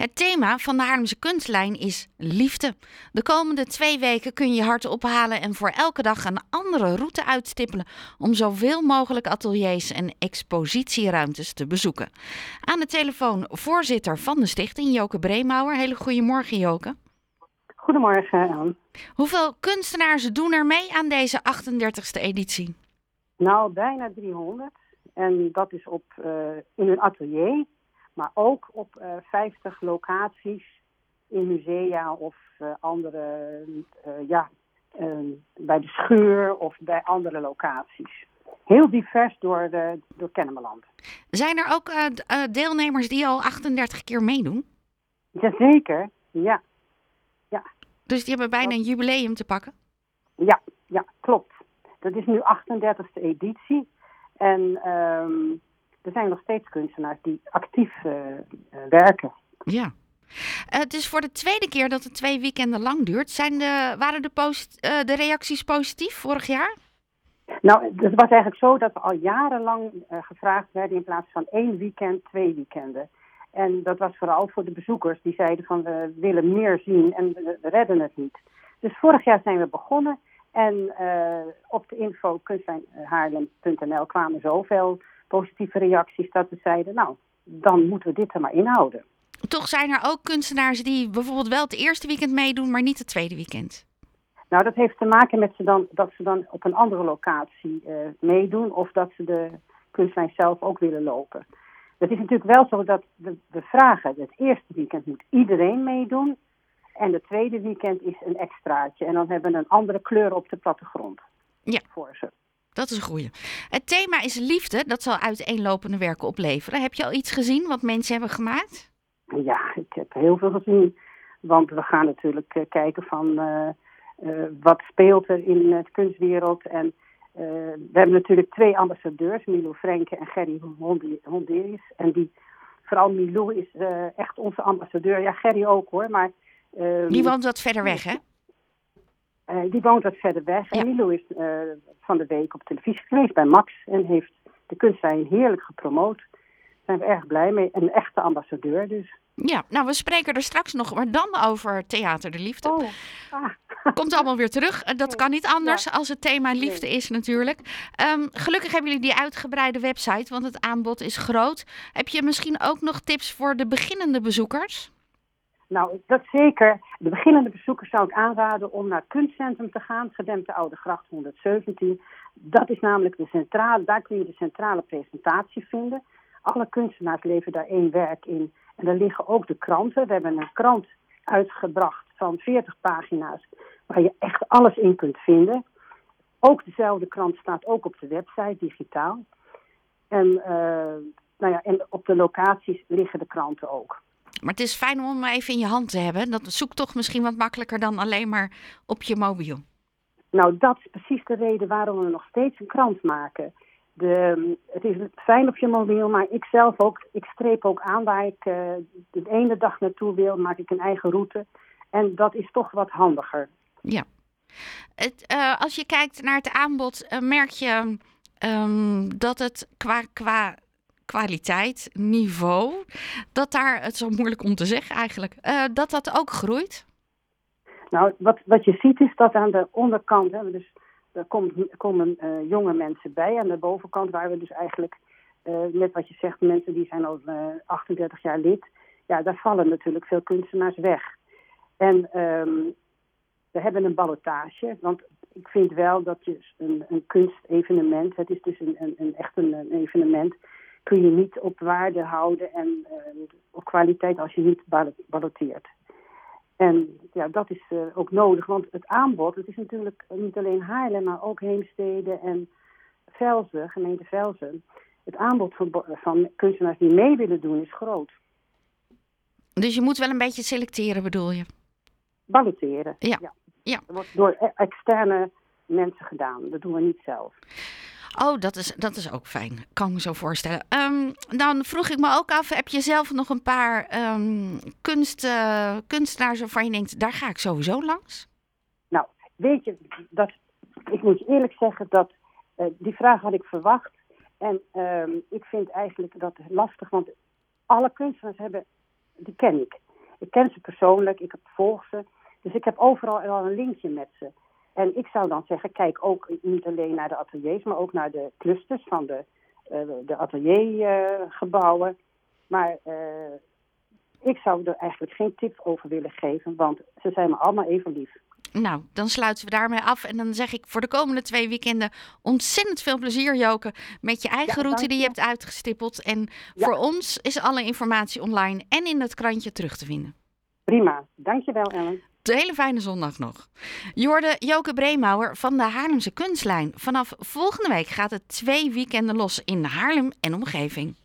Het thema van de Haarlemse kunstlijn is liefde. De komende twee weken kun je je hart ophalen en voor elke dag een andere route uitstippelen om zoveel mogelijk ateliers en expositieruimtes te bezoeken. Aan de telefoon voorzitter van de stichting, Joke Breemauer. Hele goedemorgen, Joke. Goedemorgen, Anne. Hoeveel kunstenaars doen er mee aan deze 38e editie? Nou, bijna 300. En dat is op, uh, in hun atelier, maar ook op uh, 50 locaties in musea of uh, andere, ja, bij de schuur of bij andere locaties. Heel divers door, de, door Kennemerland. Zijn er ook deelnemers die al 38 keer meedoen? Jazeker, ja. ja. Dus die hebben bijna een jubileum te pakken? Ja, ja, klopt. Dat is nu 38e editie. En um, er zijn nog steeds kunstenaars die actief uh, werken. Ja. Uh, het is voor de tweede keer dat het twee weekenden lang duurt. Zijn de, waren de, post, uh, de reacties positief vorig jaar? Nou, het was eigenlijk zo dat we al jarenlang gevraagd werden in plaats van één weekend, twee weekenden. En dat was vooral voor de bezoekers die zeiden van we willen meer zien en we redden het niet. Dus vorig jaar zijn we begonnen en op de info kunstlijnhaarlem.nl kwamen zoveel positieve reacties dat we zeiden, nou, dan moeten we dit er maar inhouden. Toch zijn er ook kunstenaars die bijvoorbeeld wel het eerste weekend meedoen, maar niet het tweede weekend. Nou, dat heeft te maken met ze dan, dat ze dan op een andere locatie uh, meedoen of dat ze de kunstlijn zelf ook willen lopen. Het is natuurlijk wel zo dat we, we vragen, het eerste weekend moet iedereen meedoen. En het tweede weekend is een extraatje. En dan hebben we een andere kleur op de plattegrond. Ja. Voor ze. Dat is een goeie. Het thema is liefde. Dat zal uiteenlopende werken opleveren. Heb je al iets gezien wat mensen hebben gemaakt? Ja, ik heb heel veel gezien. Want we gaan natuurlijk uh, kijken van uh, uh, wat speelt er in de kunstwereld. En we hebben natuurlijk twee ambassadeurs, Milo Frenke en Gerry Honderis. En die, vooral Milo is echt onze ambassadeur. Ja, Gerry ook hoor, maar Um, die woont wat verder weg, hè? Uh, die woont wat verder weg. Ja. En Milo is uh, van de week op televisie geweest bij Max en heeft de kunstlijn heerlijk gepromoot. Daar zijn we erg blij mee. Een echte ambassadeur dus. Ja, nou we spreken er straks nog maar dan over Theater de Liefde. Oh. Ah. Komt allemaal weer terug. Dat kan niet anders ja. als het thema liefde nee. is natuurlijk. Um, gelukkig hebben jullie die uitgebreide website, want het aanbod is groot. Heb je misschien ook nog tips voor de beginnende bezoekers? Nou, dat zeker. De beginnende bezoekers zou ik aanraden om naar het kunstcentrum te gaan, Gedempte Oude Gracht 117. Dat is namelijk de centrale, daar kun je de centrale presentatie vinden. Alle kunstenaars leveren daar één werk in. En daar liggen ook de kranten. We hebben een krant uitgebracht van 40 pagina's, waar je echt alles in kunt vinden. Ook dezelfde krant staat ook op de website, digitaal. En, uh, nou ja, en op de locaties liggen de kranten ook. Maar het is fijn om hem even in je hand te hebben. Dat zoekt toch misschien wat makkelijker dan alleen maar op je mobiel. Nou, dat is precies de reden waarom we nog steeds een krant maken. De, het is fijn op je mobiel, maar ik zelf ook. Ik streep ook aan waar ik uh, de ene dag naartoe wil, maak ik een eigen route. En dat is toch wat handiger. Ja. Het, uh, als je kijkt naar het aanbod, uh, merk je um, dat het qua, qua kwaliteit, niveau, dat daar, het is al moeilijk om te zeggen eigenlijk, uh, dat dat ook groeit? Nou, wat, wat je ziet is dat aan de onderkant, hè, dus er komt, komen uh, jonge mensen bij. Aan de bovenkant waar we dus eigenlijk, uh, net wat je zegt, mensen die zijn al 38 jaar lid. Ja, daar vallen natuurlijk veel kunstenaars weg. En um, we hebben een ballotage, want ik vind wel dat je een, een kunstevenement, het is dus een, een, echt een evenement, kun je niet op waarde houden en uh, op kwaliteit als je niet balloteert. En ja, dat is uh, ook nodig, want het aanbod, het is natuurlijk niet alleen Haarlem, maar ook Heemstede en Velzen, gemeente Velzen. Het aanbod van, van kunstenaars die mee willen doen is groot. Dus je moet wel een beetje selecteren, bedoel je? Balloteren, ja. ja. ja. Dat wordt door e-, externe mensen gedaan, dat doen we niet zelf. Oh, dat is, dat is ook fijn. Kan me zo voorstellen. Um, dan vroeg ik me ook af, heb je zelf nog een paar um, kunst, uh, kunstenaars waarvan je denkt, daar ga ik sowieso langs? Nou, weet je, dat, ik moet eerlijk zeggen dat uh, die vraag had ik verwacht. En um, ik vind eigenlijk dat lastig, want alle kunstenaars hebben, die ken ik. Ik ken ze persoonlijk, ik volg ze. Dus ik heb overal wel een linkje met ze. En ik zou dan zeggen, kijk ook niet alleen naar de ateliers, maar ook naar de clusters van de, uh, de ateliergebouwen. maar uh, ik zou er eigenlijk geen tip over willen geven, want ze zijn me allemaal even lief. Nou, dan sluiten we daarmee af. En dan zeg ik voor de komende twee weekenden ontzettend veel plezier, Joke. Met je eigen route die je hebt uitgestippeld. En voor ons is alle informatie online en in het krantje terug te vinden. Prima, dankjewel Ellen. De hele fijne zondag nog. Jorde Joke Breemauer van de Haarlemse Kunstlijn. Vanaf volgende week gaat het twee weekenden los in Haarlem en omgeving.